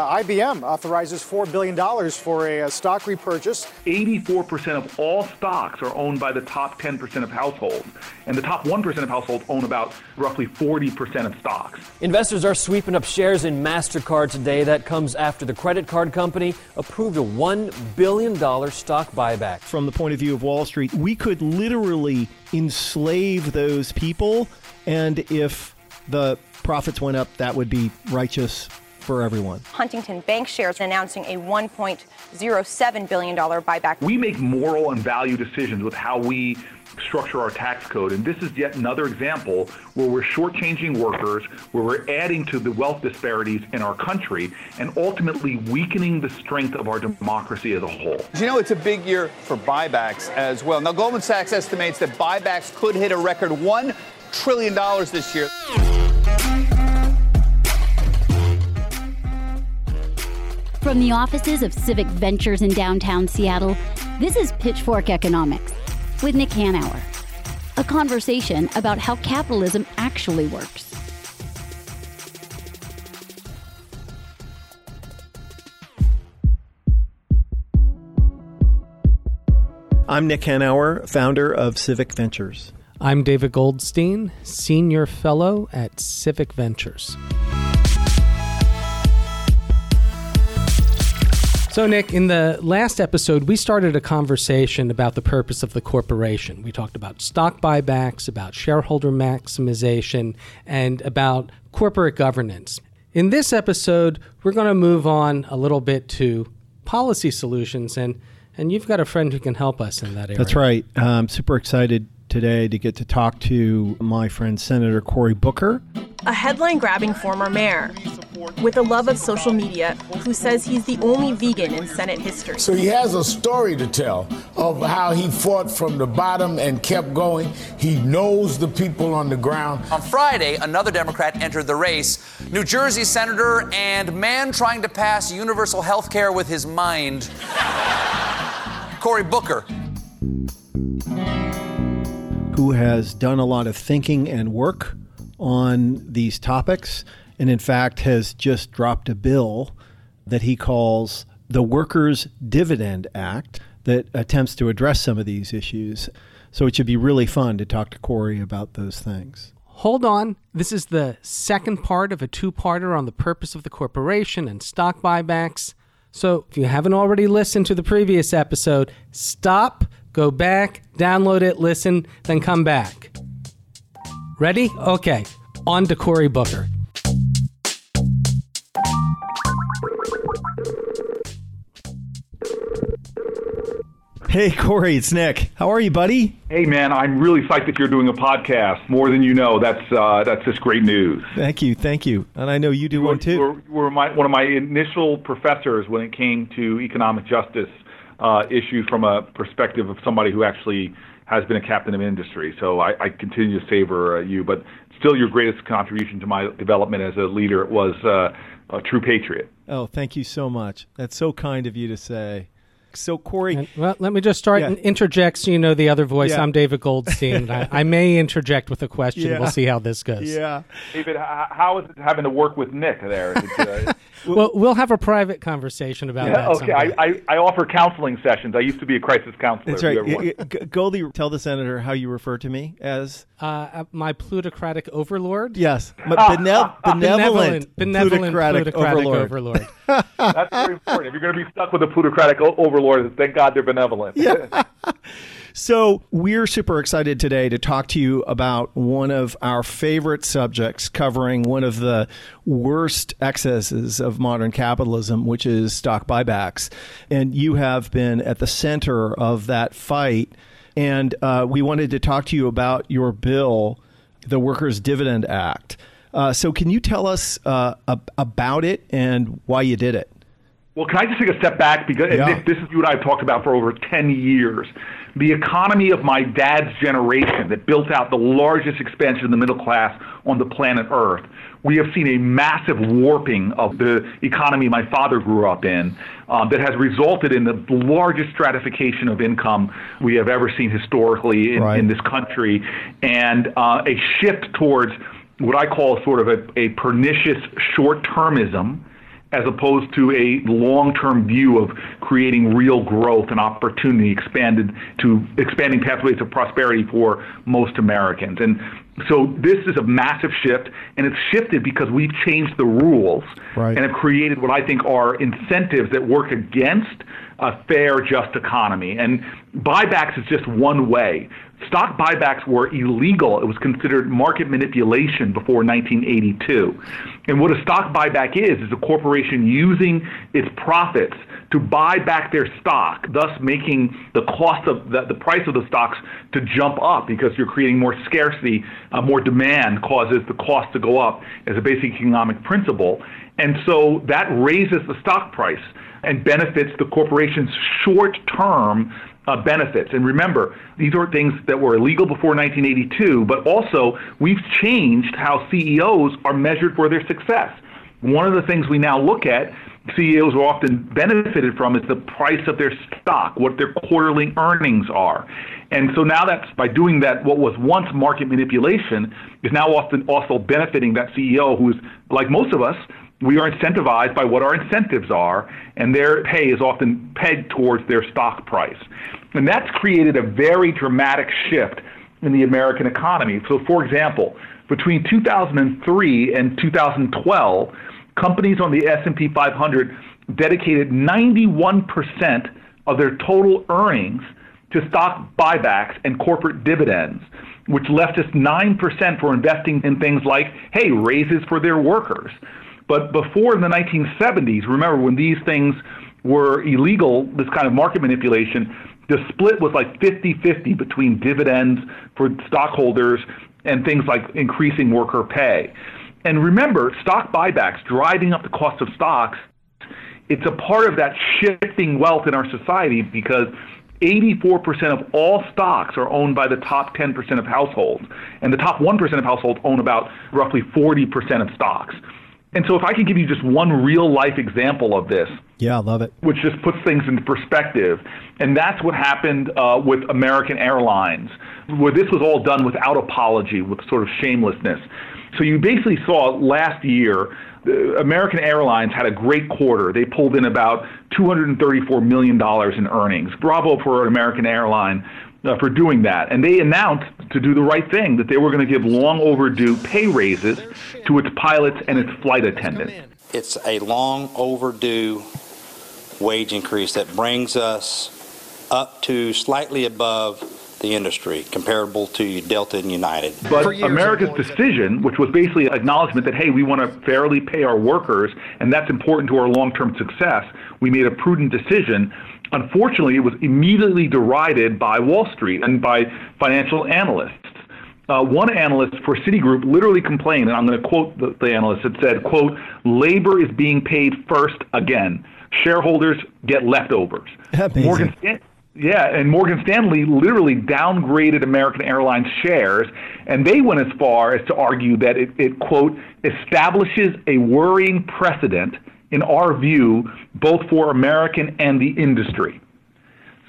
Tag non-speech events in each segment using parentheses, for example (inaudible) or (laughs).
Uh, IBM authorizes $4 billion for a, a, stock repurchase. 84% of all stocks are owned by the top 10% of households, and the top 1% of households own about roughly 40% of stocks. Investors are sweeping up shares in MasterCard today. That comes after the credit card company approved a $1 billion stock buyback. From the point of view of Wall Street, we could literally enslave those people, and if the profits went up, that would be righteous for everyone. Huntington Bank shares announcing a $1.07 billion buyback. We make moral and value decisions with how we structure our tax code. And this is yet another example where we're shortchanging workers, where we're adding to the wealth disparities in our country, and ultimately weakening the strength of our democracy as a whole. You know, it's a big year for buybacks as well. Now, Goldman Sachs estimates that buybacks could hit a record $1 trillion dollars this year. From the offices of Civic Ventures in downtown Seattle, this is Pitchfork Economics with Nick Hanauer. A conversation about how capitalism actually works. I'm Nick Hanauer, founder of Civic Ventures. I'm David Goldstein, Senior Fellow at Civic Ventures. So, Nick, in the last episode, we started a conversation about the purpose of the corporation. We talked about stock buybacks, about shareholder maximization, and about corporate governance. In this episode, we're going to move on a little bit to policy solutions, and, and you've got a friend who can help us in that area. That's right. I'm super excited today to get to talk to my friend Senator Cory Booker. A headline grabbing former mayor with a love of social media who says he's the only vegan in Senate history. So he has a story to tell of how he fought from the bottom and kept going. He knows the people on the ground. On Friday, another Democrat entered the race New Jersey Senator and man trying to pass universal health care with his mind, Cory Booker who has done a lot of thinking and work on these topics, and in fact has just dropped a bill that he calls the Workers' Dividend Act that attempts to address some of these issues. So it should be really fun to talk to Cory about those things. Hold on. This is the second part of a two parter on the purpose of the corporation and stock buybacks. So if you haven't already listened to the previous episode, stop go back, download it, listen, then come back. Ready? Okay. On to Cory Booker. Hey, Cory, it's Nick. How are you, buddy? Hey, man, I'm really psyched that you're doing a podcast. More than you know, that's uh, that's just great news. Thank you, thank you, and I know you do you one too. You were, you were my, one of my initial professors when it came to economic justice issue from a perspective of somebody who actually has been a captain of industry. So I, I continue to savor uh, you, but still, your greatest contribution to my development as a leader was uh, a true patriot. Oh, thank you so much. That's so kind of you to say. So Cory, and, well, let me just start yeah. and interject so you know the other voice. Yeah. I'm David Goldstein. I, I, may interject with a question. Yeah. We'll see how this goes. Yeah, David, how is it having to work with Nick there? (laughs) (laughs) Well, we'll have a private conversation about that. Okay, I, I, I, offer counseling sessions. I used to be a crisis counselor. That's right. Goldie, tell the senator how you refer to me as uh, uh my plutocratic overlord. Yes, (laughs) benevolent, benevolent, benevolent plutocratic, plutocratic overlord. overlord. That's very important. If you're going to be stuck with a plutocratic overlord, thank God they're benevolent. Yeah. (laughs) So, we're super excited today to talk to you about one of our favorite subjects covering one of the worst excesses of modern capitalism, which is stock buybacks. And you have been at the center of that fight. And uh, we wanted to talk to you about your bill, the Workers' Dividend Act. Uh, so, can you tell us uh, about it and why you did it? Well, can I just take a step back because yeah. this, this is what I've talked about for over 10 years the economy of my dad's generation that built out the largest expansion of the middle class on the planet Earth. We have seen a massive warping of the economy my father grew up in uh, that has resulted in the largest stratification of income we have ever seen historically in, right. in this country and uh, a shift towards what I call sort of a, a pernicious short termism as opposed to a long-term view of creating real growth and opportunity expanded to expanding pathways of prosperity for most Americans. And so this is a massive shift, and it's shifted because we've changed the rules right. and have created what I think are incentives that work against a fair, just economy. And buybacks is just one way. Stock buybacks were illegal. It was considered market manipulation before 1982. And what a stock buyback is, is a corporation using its profits to buy back their stock, thus making the cost of the, the price of the stocks to jump up because you're creating more scarcity, uh, more demand causes the cost to go up as a basic economic principle. And so that raises the stock price and benefits the corporation's short term uh, benefits. And remember, these are things that were illegal before 1982, but also we've changed how CEOs are measured for their success. One of the things we now look at, CEOs are often benefited from, is the price of their stock, what their quarterly earnings are. And so now that's by doing that, what was once market manipulation is now often also benefiting that CEO who's, like most of us, we are incentivized by what our incentives are, and their pay is often pegged towards their stock price. And that's created a very dramatic shift in the American economy. So, for example, between 2003 and 2012, companies on the S&P 500 dedicated 91% of their total earnings to stock buybacks and corporate dividends, which left just 9% for investing in things like, hey, raises for their workers. But before the 1970s, remember when these things were illegal, this kind of market manipulation, the split was like 50 50 between dividends for stockholders and things like increasing worker pay. And remember, stock buybacks, driving up the cost of stocks, it's a part of that shifting wealth in our society because 84% of all stocks are owned by the top 10% of households, and the top 1% of households own about roughly 40% of stocks. And so, if I could give you just one real life example of this, yeah, I love it, which just puts things into perspective, and that's what happened uh, with American Airlines, where this was all done without apology, with sort of shamelessness. So, you basically saw last year, American Airlines had a great quarter. They pulled in about $234 million in earnings. Bravo for an American airline uh, for doing that. And they announced to do the right thing that they were going to give long overdue pay raises to its pilots and its flight attendants. It's a long overdue wage increase that brings us up to slightly above the industry, comparable to Delta and United. But America's decision, which was basically an acknowledgement that, hey, we want to fairly pay our workers, and that's important to our long term success, we made a prudent decision Unfortunately, it was immediately derided by Wall Street and by financial analysts. Uh, one analyst for Citigroup literally complained, and I'm going to quote the, the analyst. It said, "quote Labor is being paid first again. Shareholders get leftovers." Amazing. Morgan Stan- yeah, and Morgan Stanley literally downgraded American Airlines shares, and they went as far as to argue that it, it quote establishes a worrying precedent in our view, both for American and the industry.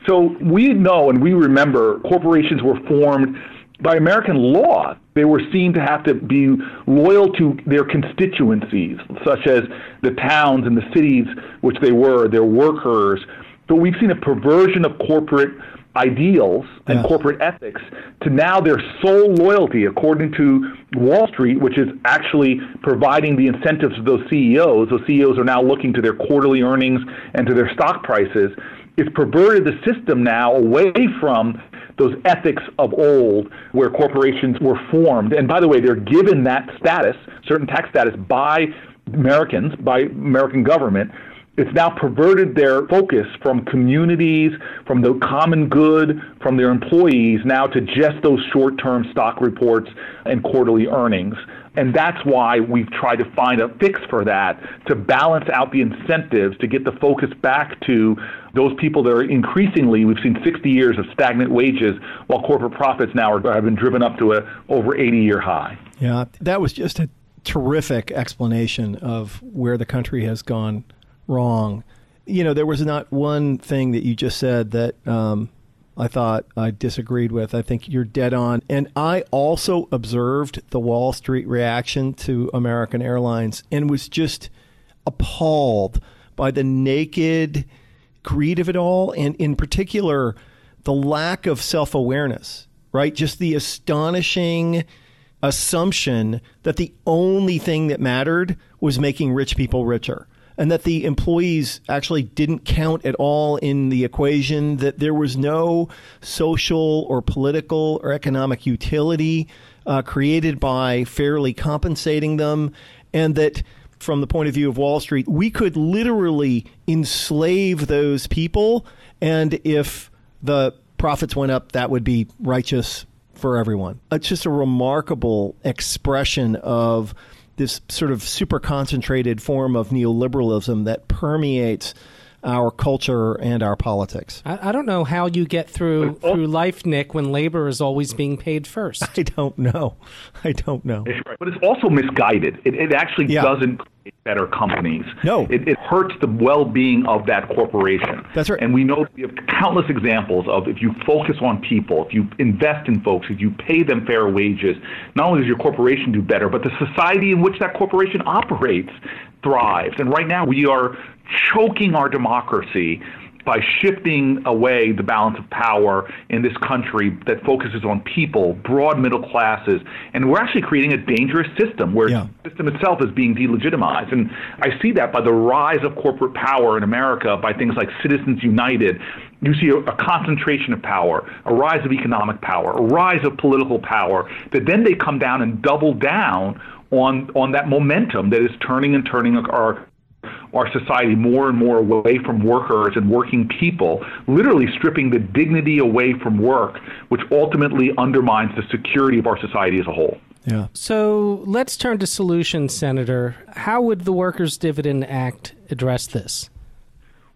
So we know and we remember corporations were formed by American law. They were seen to have to be loyal to their constituencies, such as the towns and the cities which they were, their workers. But we've seen a perversion of corporate ideals and yeah. corporate ethics to now their sole loyalty, according to Wall Street, which is actually providing the incentives to those CEOs. Those CEOs are now looking to their quarterly earnings and to their stock prices. It's perverted the system now away from those ethics of old where corporations were formed. And by the way, they're given that status, certain tax status, by Americans, by American government it's now perverted their focus from communities, from the common good, from their employees, now to just those short term stock reports and quarterly earnings. And that's why we've tried to find a fix for that to balance out the incentives to get the focus back to those people that are increasingly, we've seen 60 years of stagnant wages while corporate profits now are, have been driven up to a over 80 year high. Yeah, that was just a terrific explanation of where the country has gone wrong. You know, there was not one thing that you just said that um, I thought I disagreed with. I think you're dead on. And I also observed the Wall Street reaction to American Airlines and was just appalled by the naked greed of it all, and in particular, the lack of self awareness, right? Just the astonishing assumption that the only thing that mattered was making rich people richer and that the employees actually didn't count at all in the equation, that there was no social or political or economic utility uh, created by fairly compensating them, and that from the point of view of Wall Street, we could literally enslave those people. And if the profits went up, that would be righteous for everyone. It's just a remarkable expression of this sort of super concentrated form of neoliberalism that permeates our culture and our politics. I, I, don't know how you get through through life, Nick, when labor is always being paid first. (laughs) I don't know. (laughs) I don't know. But it's also misguided. It, it actually yeah. doesn't create better companies. No. It, it hurts the well-being of that corporation. That's right. And we know we have countless examples of if you focus on people, if you invest in folks, if you pay them fair wages, not only does your corporation do better, but the society in which that corporation operates thrives. And right now we are choking our democracy by shifting away the balance of power in this country that focuses on people, broad middle classes, and we're actually creating a dangerous system where yeah. the system itself is being delegitimized. And I see that by the rise of corporate power in America, by things like Citizens United. You see a, a concentration of power, a rise of economic power, a rise of political power, that then they come down and double down on on that momentum that is turning and turning our our society more and more away from workers and working people, literally stripping the dignity away from work, which ultimately undermines the security of our society as a whole. Yeah. So let's turn to solutions, Senator. How would the Workers' Dividend Act address this?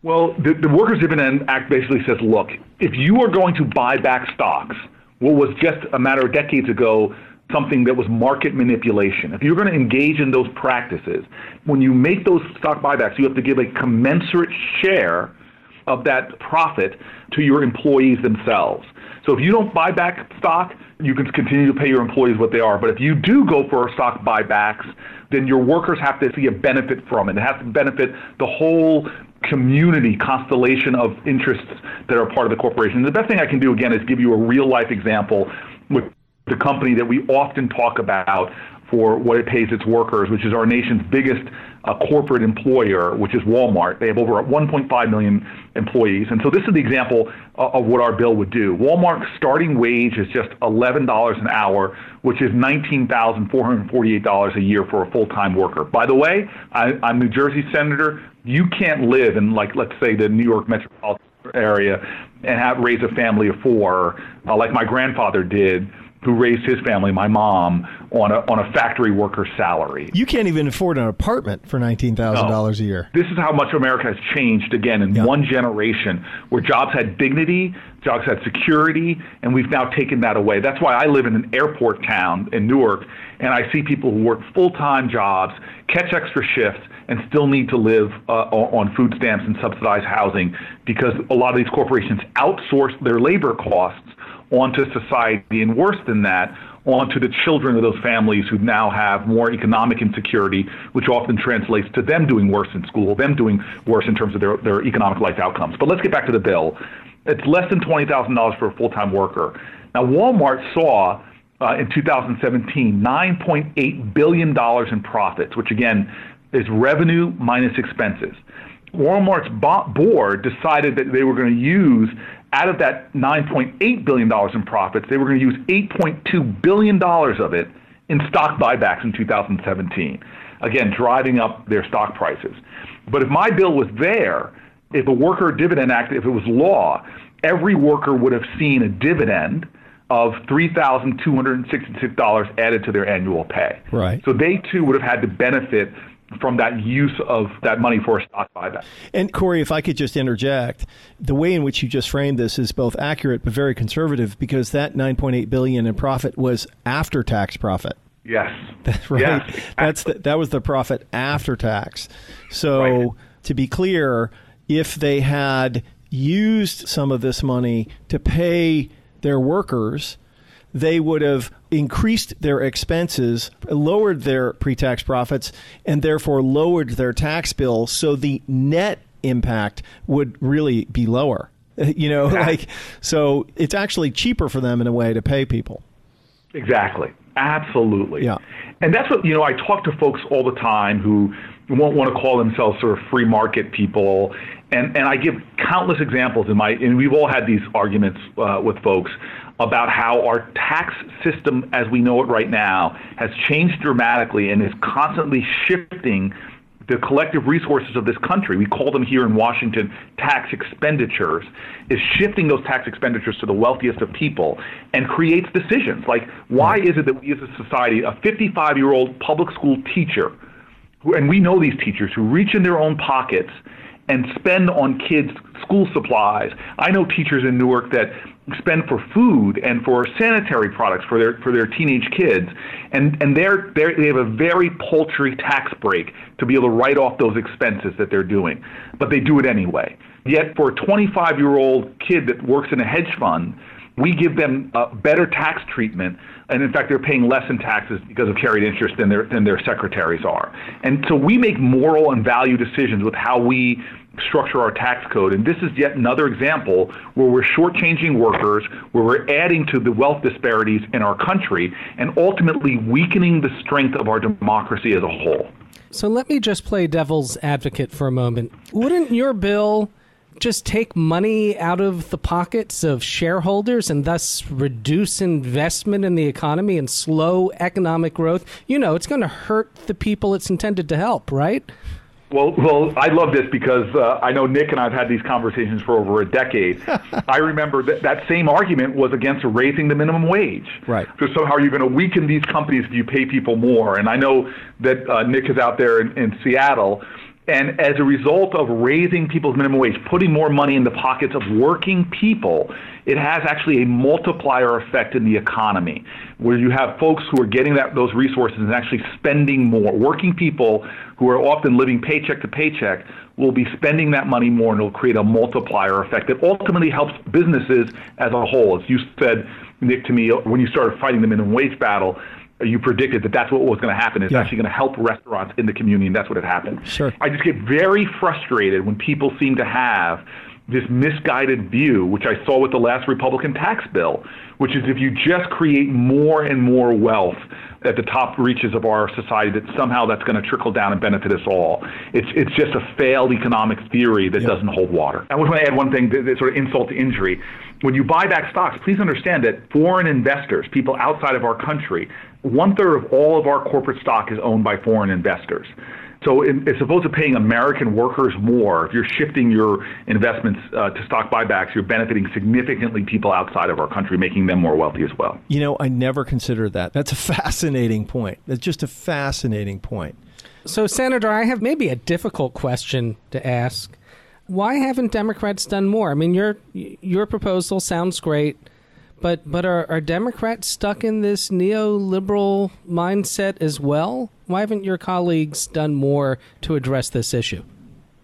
Well, the, the Workers' Dividend Act basically says look, if you are going to buy back stocks, what was just a matter of decades ago something that was market manipulation. If you're going to engage in those practices, when you make those stock buybacks, you have to give a commensurate share of that profit to your employees themselves. So if you don't buy back stock, you can continue to pay your employees what they are. But if you do go for stock buybacks, then your workers have to see a benefit from it. It has to benefit the whole community constellation of interests that are part of the corporation. The best thing I can do again is give you a real life example with the company that we often talk about for what it pays its workers, which is our nation's biggest uh, corporate employer, which is Walmart. They have over 1.5 million employees. And so this is the example uh, of what our bill would do. Walmart's starting wage is just $11 an hour, which is $19,448 a year for a full-time worker. By the way, I, I'm New Jersey senator. You can't live in, like, let's say, the New York metropolitan area and have raise a family of four, uh, like my grandfather did who raised his family, my mom, on a on a factory worker salary. You can't even afford an apartment for nineteen thousand no. dollars a year. This is how much America has changed again in one generation, where jobs had dignity, jobs had security, and we've now taken that away. That's why I live in an airport town in Newark, and I see people who work full time jobs, catch extra shifts, and still need to live uh, on food stamps and subsidized housing because a lot of these corporations outsource their labor costs onto society, and worse than that, onto the children of those families who now have more economic insecurity, which often translates to them doing worse in school, them doing worse in terms of their, their economic life outcomes. But let's get back to the bill. It's less than $20,000 for a full time worker. Now, Walmart saw uh, in 2017 $9.8 billion in profits, which again is revenue minus expenses. Walmart's board decided that they were going to use out of that $9.8 billion in profits, they were going to use $8.2 billion of it in stock buybacks in 2017. Again, driving up their stock prices. But if my bill was there, if a Worker Dividend Act, if it was law, every worker would have seen a dividend of $3,266 added to their annual pay. Right. So they too would have had to benefit from that use of that money for a stock buyback. And Cory, if I could just interject, the way in which you just framed this is both accurate but very conservative because that 9.8 billion in profit was after tax profit. Yes. (laughs) That's right. Yes. That's the, that was the profit after tax. So right. to be clear, if they had used some of this money to pay their workers, they would have increased their expenses, lowered their pre tax profits, and therefore lowered their tax bill. So the net impact would really be lower. (laughs) You know, like, so it's actually cheaper for them in a way to pay people. Exactly. Absolutely. Yeah. And that's what, you know, I talk to folks all the time who won't want to call themselves sort of free market people. And, and I give countless examples in my, and we've all had these arguments uh, with folks about how our tax system as we know it right now has changed dramatically and is constantly shifting the collective resources of this country, we call them here in Washington tax expenditures, is shifting those tax expenditures to the wealthiest of people and creates decisions. Like why is it that we as a society, a 55 year old public school teacher, who, and we know these teachers who reach in their own pockets and spend on kids' school supplies. I know teachers in Newark that spend for food and for sanitary products for their for their teenage kids, and and they're, they're they have a very paltry tax break to be able to write off those expenses that they're doing, but they do it anyway. Yet for a 25 year old kid that works in a hedge fund, we give them a better tax treatment and in fact they're paying less in taxes because of carried interest than their than their secretaries are. And so we make moral and value decisions with how we structure our tax code. And this is yet another example where we're shortchanging workers, where we're adding to the wealth disparities in our country, and ultimately weakening the strength of our democracy as a whole. So let me just play devil's advocate for a moment. Wouldn't your bill just take money out of the pockets of shareholders and thus reduce investment in the economy and slow economic growth? You know, it's going to hurt the people it's intended to help, right? Well, well, I love this because uh, I know Nick and I've had these conversations for over a decade. (laughs) I remember that that same argument was against raising the minimum wage. Right. So somehow you're going to weaken these companies if you pay people more. And I know that uh, Nick is out there in, in Seattle. And as a result of raising people's minimum wage, putting more money in the pockets of working people, it has actually a multiplier effect in the economy, where you have folks who are getting that, those resources and actually spending more. Working people who are often living paycheck to paycheck will be spending that money more, and it'll create a multiplier effect that ultimately helps businesses as a whole. As you said, Nick, to me, when you started fighting the minimum wage battle, you predicted that that's what was going to happen. It's yeah. actually going to help restaurants in the community, and that's what had happened. Sure. I just get very frustrated when people seem to have this misguided view, which I saw with the last Republican tax bill, which is if you just create more and more wealth at the top reaches of our society, that somehow that's going to trickle down and benefit us all. It's it's just a failed economic theory that doesn't hold water. I just want to add one thing that sort of insult to injury. When you buy back stocks, please understand that foreign investors, people outside of our country, one third of all of our corporate stock is owned by foreign investors. So, in, as opposed to paying American workers more, if you're shifting your investments uh, to stock buybacks, you're benefiting significantly people outside of our country, making them more wealthy as well. You know, I never considered that. That's a (laughs) fascinating point. That's just a fascinating point. So, Senator, I have maybe a difficult question to ask. Why haven't Democrats done more? I mean, your your proposal sounds great but but are, are Democrats stuck in this neoliberal mindset as well? Why haven't your colleagues done more to address this issue?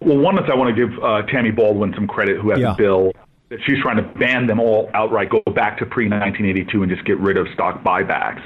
Well, one is I want to give uh, Tammy Baldwin some credit, who has yeah. a bill that she's trying to ban them all outright, go back to pre 1982 and just get rid of stock buybacks.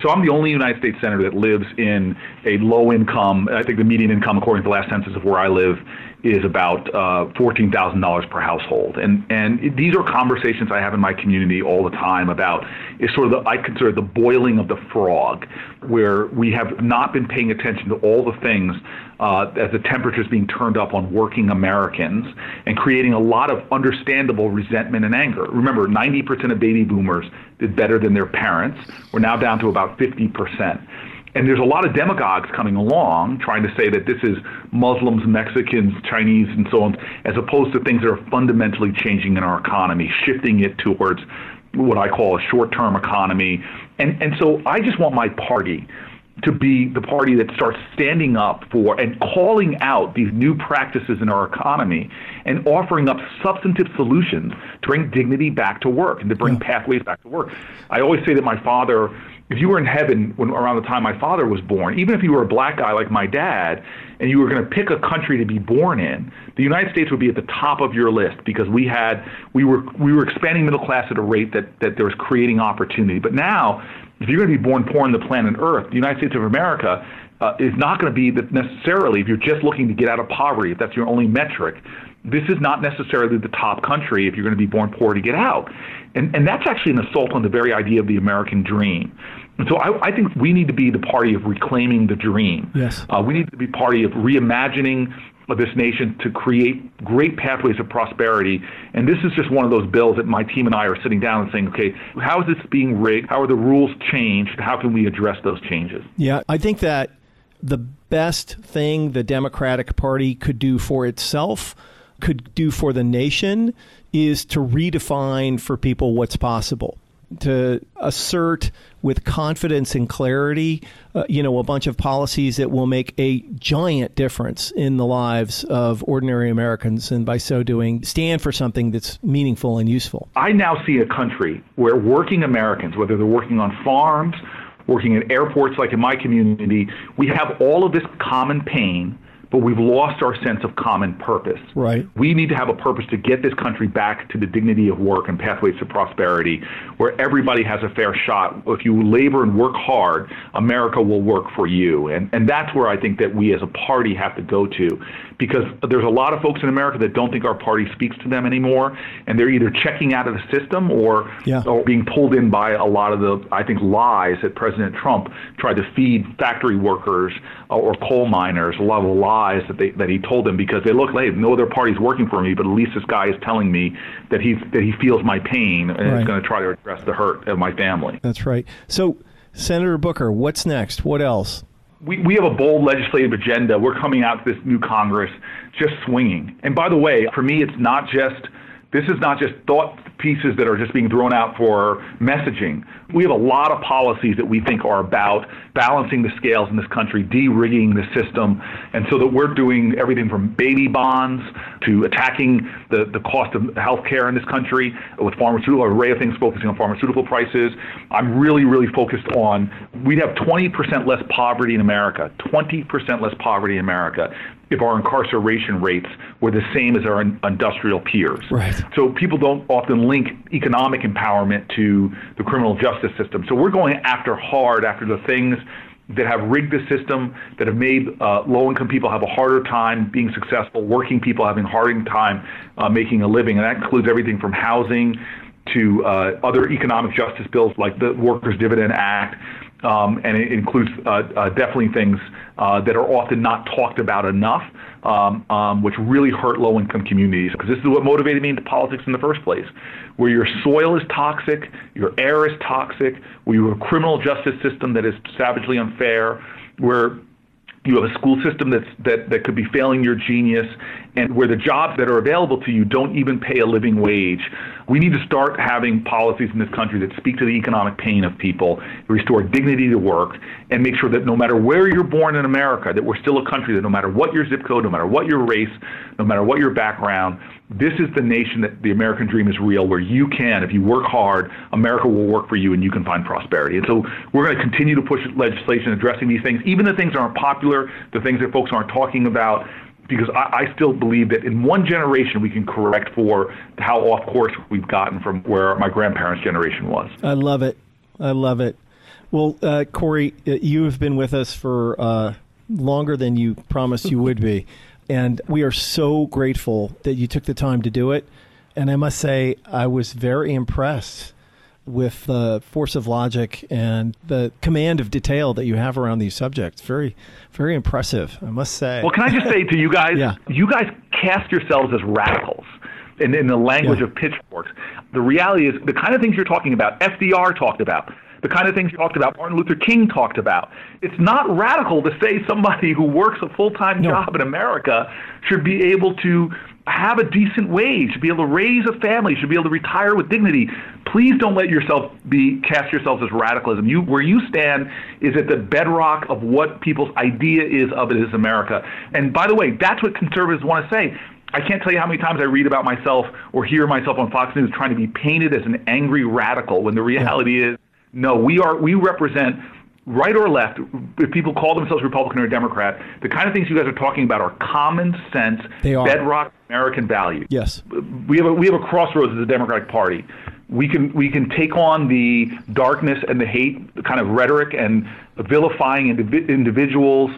So I'm the only United States senator that lives in a low income. I think the median income, according to the last census of where I live, is about uh, $14,000 per household. And, and these are conversations I have in my community all the time about is sort of the, I consider the boiling of the frog, where we have not been paying attention to all the things uh, as the temperature is being turned up on working Americans and creating a lot of understandable resentment and anger. Remember, 90% of baby boomers did better than their parents. We're now down to about 50%. And there's a lot of demagogues coming along trying to say that this is Muslims, Mexicans, Chinese, and so on, as opposed to things that are fundamentally changing in our economy, shifting it towards what I call a short term economy. And, and so I just want my party to be the party that starts standing up for and calling out these new practices in our economy and offering up substantive solutions to bring dignity back to work and to bring pathways back to work. I always say that my father if you were in heaven when around the time my father was born, even if you were a black guy like my dad, and you were going to pick a country to be born in, the United States would be at the top of your list because we had we were we were expanding middle class at a rate that that there was creating opportunity. But now, if you're going to be born poor on the planet Earth, the United States of America uh, is not going to be necessarily if you're just looking to get out of poverty, if that's your only metric. This is not necessarily the top country if you're going to be born poor to get out. And, and that's actually an assault on the very idea of the American dream. And so I, I think we need to be the party of reclaiming the dream. Yes. Uh, we need to be party of reimagining of this nation to create great pathways of prosperity. And this is just one of those bills that my team and I are sitting down and saying, okay, how is this being rigged? How are the rules changed? How can we address those changes? Yeah, I think that the best thing the Democratic Party could do for itself, could do for the nation, is to redefine for people what's possible to assert with confidence and clarity, uh, you know, a bunch of policies that will make a giant difference in the lives of ordinary Americans, and by so doing, stand for something that's meaningful and useful. I now see a country where working Americans, whether they're working on farms, working at airports like in my community, we have all of this common pain but we've lost our sense of common purpose. Right. We need to have a purpose to get this country back to the dignity of work and pathways to prosperity, where everybody has a fair shot. If you labor and work hard, America will work for you. And, and that's where I think that we as a party have to go to, because there's a lot of folks in America that don't think our party speaks to them anymore, and they're either checking out of the system or, yeah. or being pulled in by a lot of the, I think, lies that President Trump tried to feed factory workers uh, or coal miners, a lot of lies lies that they that he told them because they look, hey, no other party's working for me, but at least this guy is telling me that he's that he feels my pain and right. is going to try to address the hurt of my family. That's right. So, Senator Booker, what's next? What else? We, we have a bold legislative agenda. We're coming out to this new Congress just swinging. And by the way, for me, it's not just this is not just thought pieces that are just being thrown out for messaging. We have a lot of policies that we think are about balancing the scales in this country, de-rigging the system, and so that we're doing everything from baby bonds to attacking the, the cost of health care in this country with pharmaceutical, array of things focusing on pharmaceutical prices. I'm really, really focused on, we'd have 20% less poverty in America, 20% less poverty in America if our incarceration rates were the same as our industrial peers. Right. So people don't often link economic empowerment to the criminal justice system. So we're going after hard after the things that have rigged the system, that have made uh, low-income people have a harder time being successful, working people having a harder time uh, making a living, and that includes everything from housing to uh, other economic justice bills like the Workers' Dividend Act, um, and it includes uh, uh, definitely things uh, that are often not talked about enough, um, um, which really hurt low-income communities. Because this is what motivated me into politics in the first place, where your soil is toxic, your air is toxic, where you have a criminal justice system that is savagely unfair, where you have a school system that's, that, that could be failing your genius, and where the jobs that are available to you don't even pay a living wage. We need to start having policies in this country that speak to the economic pain of people, restore dignity to work, and make sure that no matter where you're born in America, that we're still a country that no matter what your zip code, no matter what your race, no matter what your background, this is the nation that the American dream is real, where you can, if you work hard, America will work for you and you can find prosperity. And so we're going to continue to push legislation addressing these things, even the things that aren't popular, the things that folks aren't talking about, because I, I still believe that in one generation we can correct for how off course we've gotten from where my grandparents' generation was. I love it. I love it. Well, uh, Cory, uh, you have been with us for uh, longer than you promised you would be. (laughs) And we are so grateful that you took the time to do it. And I must say, I was very impressed with the force of logic and the command of detail that you have around these subjects. Very, very impressive, I must say. Well, can I just say to you guys, (laughs) yeah. you guys cast yourselves as radicals. In, in the language yeah. of pitchforks. The reality is the kind of things you're talking about, FDR talked about, the kind of things you talked about, Martin Luther King talked about. It's not radical to say somebody who works a full time no. job in America should be able to have a decent wage, should be able to raise a family, should be able to retire with dignity. Please don't let yourself be cast yourselves as radicalism. You where you stand is at the bedrock of what people's idea is of it is America. And by the way, that's what conservatives want to say. I can't tell you how many times I read about myself or hear myself on Fox News trying to be painted as an angry radical when the reality yeah. is No, we are we represent right or left, if people call themselves Republican or Democrat, the kind of things you guys are talking about are common sense, They are. bedrock American values. Yes. We have a, we have a crossroads as a Democratic Party. We can we can take on the darkness and the hate, the kind of rhetoric and vilifying indivi- individuals,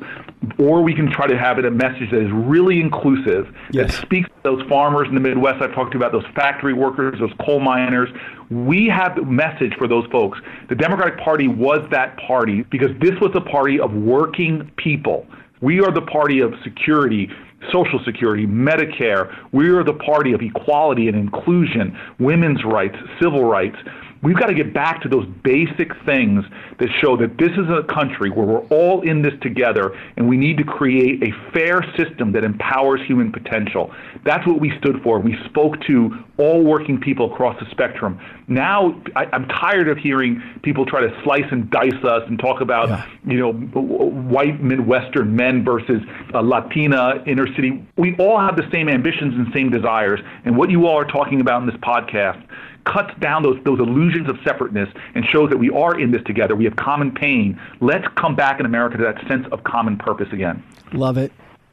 or we can try to have it a message that is really inclusive, that speaks to those farmers in the Midwest I've talked to about, those factory workers, those coal miners. We have the message for those folks. The Democratic Party was that party because this was a party of working people. We are the party of security, Social Security, Medicare. We are the party of equality and inclusion, women's rights, civil rights. We've got to get back to those basic things that show that this is a country where we're all in this together and we need to create a fair system that empowers human potential. That's what we stood for. We spoke to all working people across the spectrum. Now, I, I'm tired of hearing people try to slice and dice us and talk about, you know, white Midwestern men versus uh, Latina inner city. We all have the same ambitions and same desires. And what you all are talking about in this podcast cuts down those those illusions of separateness and shows that we are in this together. We have common pain. Let's come back in America to that sense of common purpose again. Love it.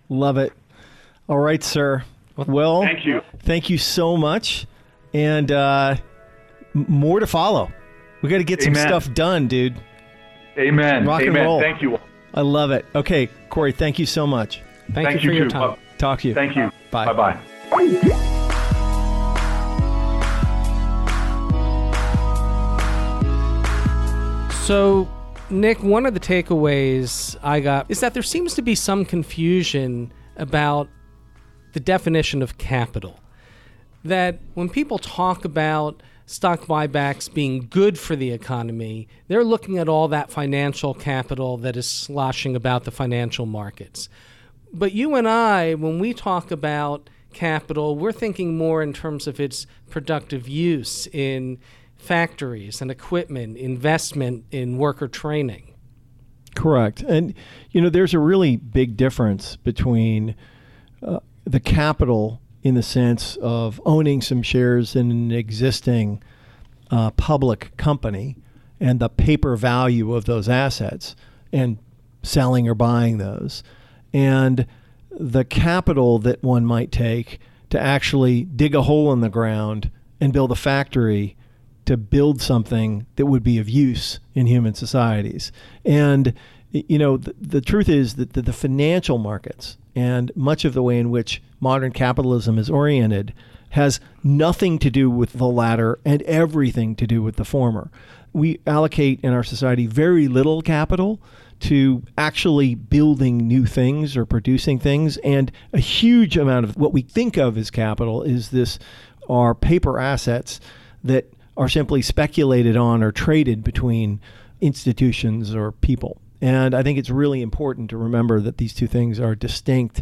Love it. All right, sir. Well, thank you. Thank you so much. And uh, more to follow. We got to get some stuff done, dude. Amen. Rock Amen. and roll. Thank you. I love it. Okay, Cory, thank you so much. Thank, Thank you for you your time. Talk to you. Thank you. Bye. Bye So, Nick, one of the takeaways I got is that there seems to be some confusion about the definition of capital. That when people talk about stock buybacks being good for the economy, they're looking at all that financial capital that is sloshing about the financial markets. But you and I, when we talk about capital, we're thinking more in terms of its productive use in factories and equipment, investment in worker training. Correct. And, you know, there's a really big difference between uh, the capital in the sense of owning some shares in an existing uh, public company and the paper value of those assets and selling or buying those, and the capital that one might take to actually dig a hole in the ground and build a factory to build something that would be of use in human societies. And, you know, the, the truth is that the, the financial markets and much of the way in which modern capitalism is oriented has nothing to do with the latter and everything to do with the former. We allocate in our society very little capital to actually building new things or producing things. And a huge amount of what we think of as capital is this our paper assets that are simply speculated on or traded between institutions or people. And I think it's really important to remember that these two things are distinct,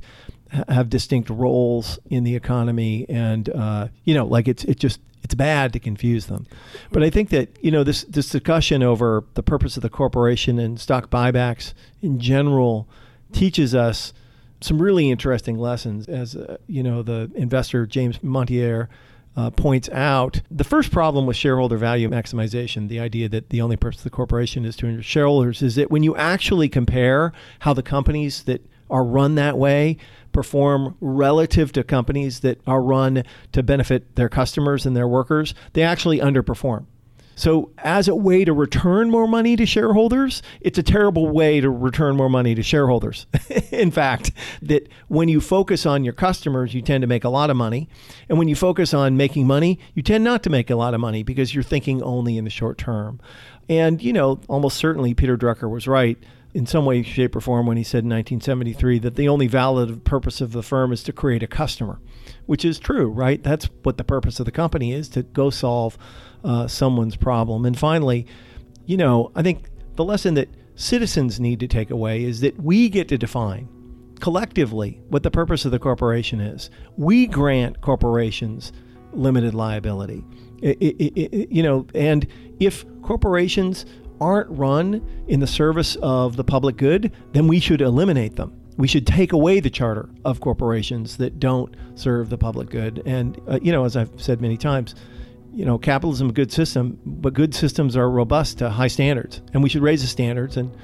have distinct roles in the economy, and uh, you know, like it's it just it's bad to confuse them. But I think that you know this this discussion over the purpose of the corporation and stock buybacks in general teaches us some really interesting lessons. As uh, you know, the investor James Montier uh, points out, the first problem with shareholder value maximization, the idea that the only purpose of the corporation is to enrich shareholders, is that when you actually compare how the companies that are run that way perform relative to companies that are run to benefit their customers and their workers, they actually underperform. So, as a way to return more money to shareholders, it's a terrible way to return more money to shareholders. (laughs) in fact, that when you focus on your customers, you tend to make a lot of money. And when you focus on making money, you tend not to make a lot of money because you're thinking only in the short term. And, you know, almost certainly Peter Drucker was right in some way, shape, or form when he said in 1973 that the only valid purpose of the firm is to create a customer, which is true, right? That's what the purpose of the company is to go solve uh, someone's problem. And finally, you know, I think the lesson that citizens need to take away is that we get to define collectively what the purpose of the corporation is. We grant corporations limited liability. I- I- I- I- you know, and if corporations aren't run in the service of the public good, then we should eliminate them. We should take away the charter of corporations that don't serve the public good. And, uh, you know, as I've said many times, you know, capitalism a good system, but good systems are robust to high standards, and we should raise the standards and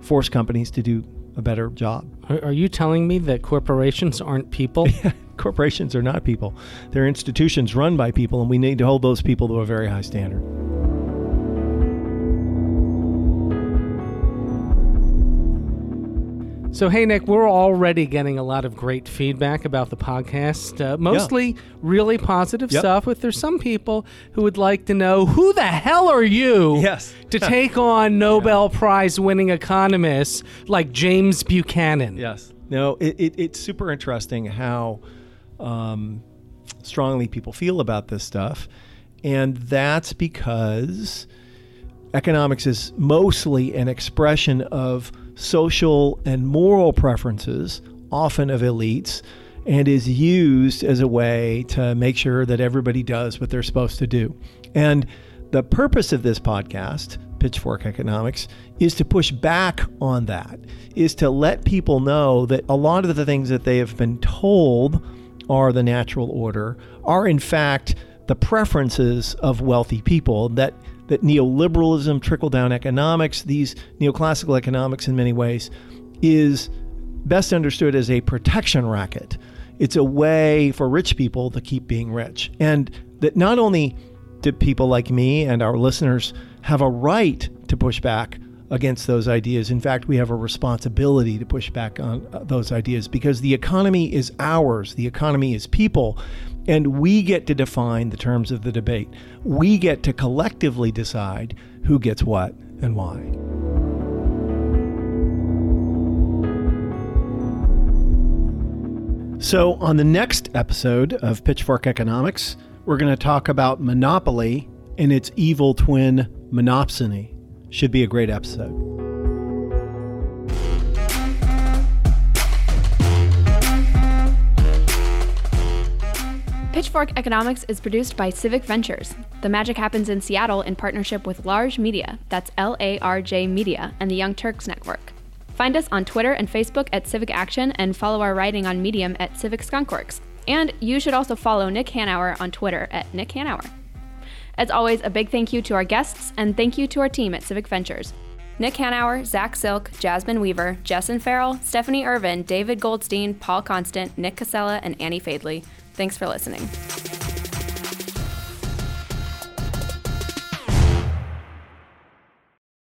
force companies to do a better job. Are, are you telling me that corporations aren't people? (laughs) corporations are not people; they're institutions run by people, and we need to hold those people to a very high standard. So, hey, Nick, we're already getting a lot of great feedback about the podcast. Uh, mostly yeah. really positive yep. stuff, but there's some people who would like to know who the hell are you yes. to (laughs) take on Nobel yeah. Prize winning economists like James Buchanan? Yes. No, it, it, it's super interesting how um, strongly people feel about this stuff. And that's because economics is mostly an expression of social and moral preferences, often of elites, and is used as a way to make sure that everybody does what they're supposed to do. And the purpose of this podcast, Pitchfork Economics, is to push back on that, is to let people know that a lot of the things that they have been told are the natural order are in fact the preferences of wealthy people that that neoliberalism, trickle down economics, these neoclassical economics in many ways, is best understood as a protection racket. It's a way for rich people to keep being rich. And that not only do people like me and our listeners have a right to push back against those ideas, in fact, we have a responsibility to push back on uh, those ideas because the economy is ours, the economy is people. And we get to define the terms of the debate. We get to collectively decide who gets what and why. So, on the next episode of Pitchfork Economics, we're going to talk about monopoly and its evil twin, monopsony. Should be a great episode. Pitchfork Economics is produced by Civic Ventures. The magic happens in Seattle in partnership with LARJ Media, that's L A R J Media, and the Young Turks Network. Find us on Twitter and Facebook at Civic Action and follow our writing on Medium at Civic Skunkworks. And you should also follow Nick Hanauer on Twitter at Nick Hanauer. As always, a big thank you to our guests and thank you to our team at Civic Ventures. Nick Hanauer, Zach Silk, Jasmine Weaver, Jessyn Farrell, Stephanie Irvin, David Goldstein, Paul Constant, Nick Cassella, and Annie Fadley. Thanks for listening.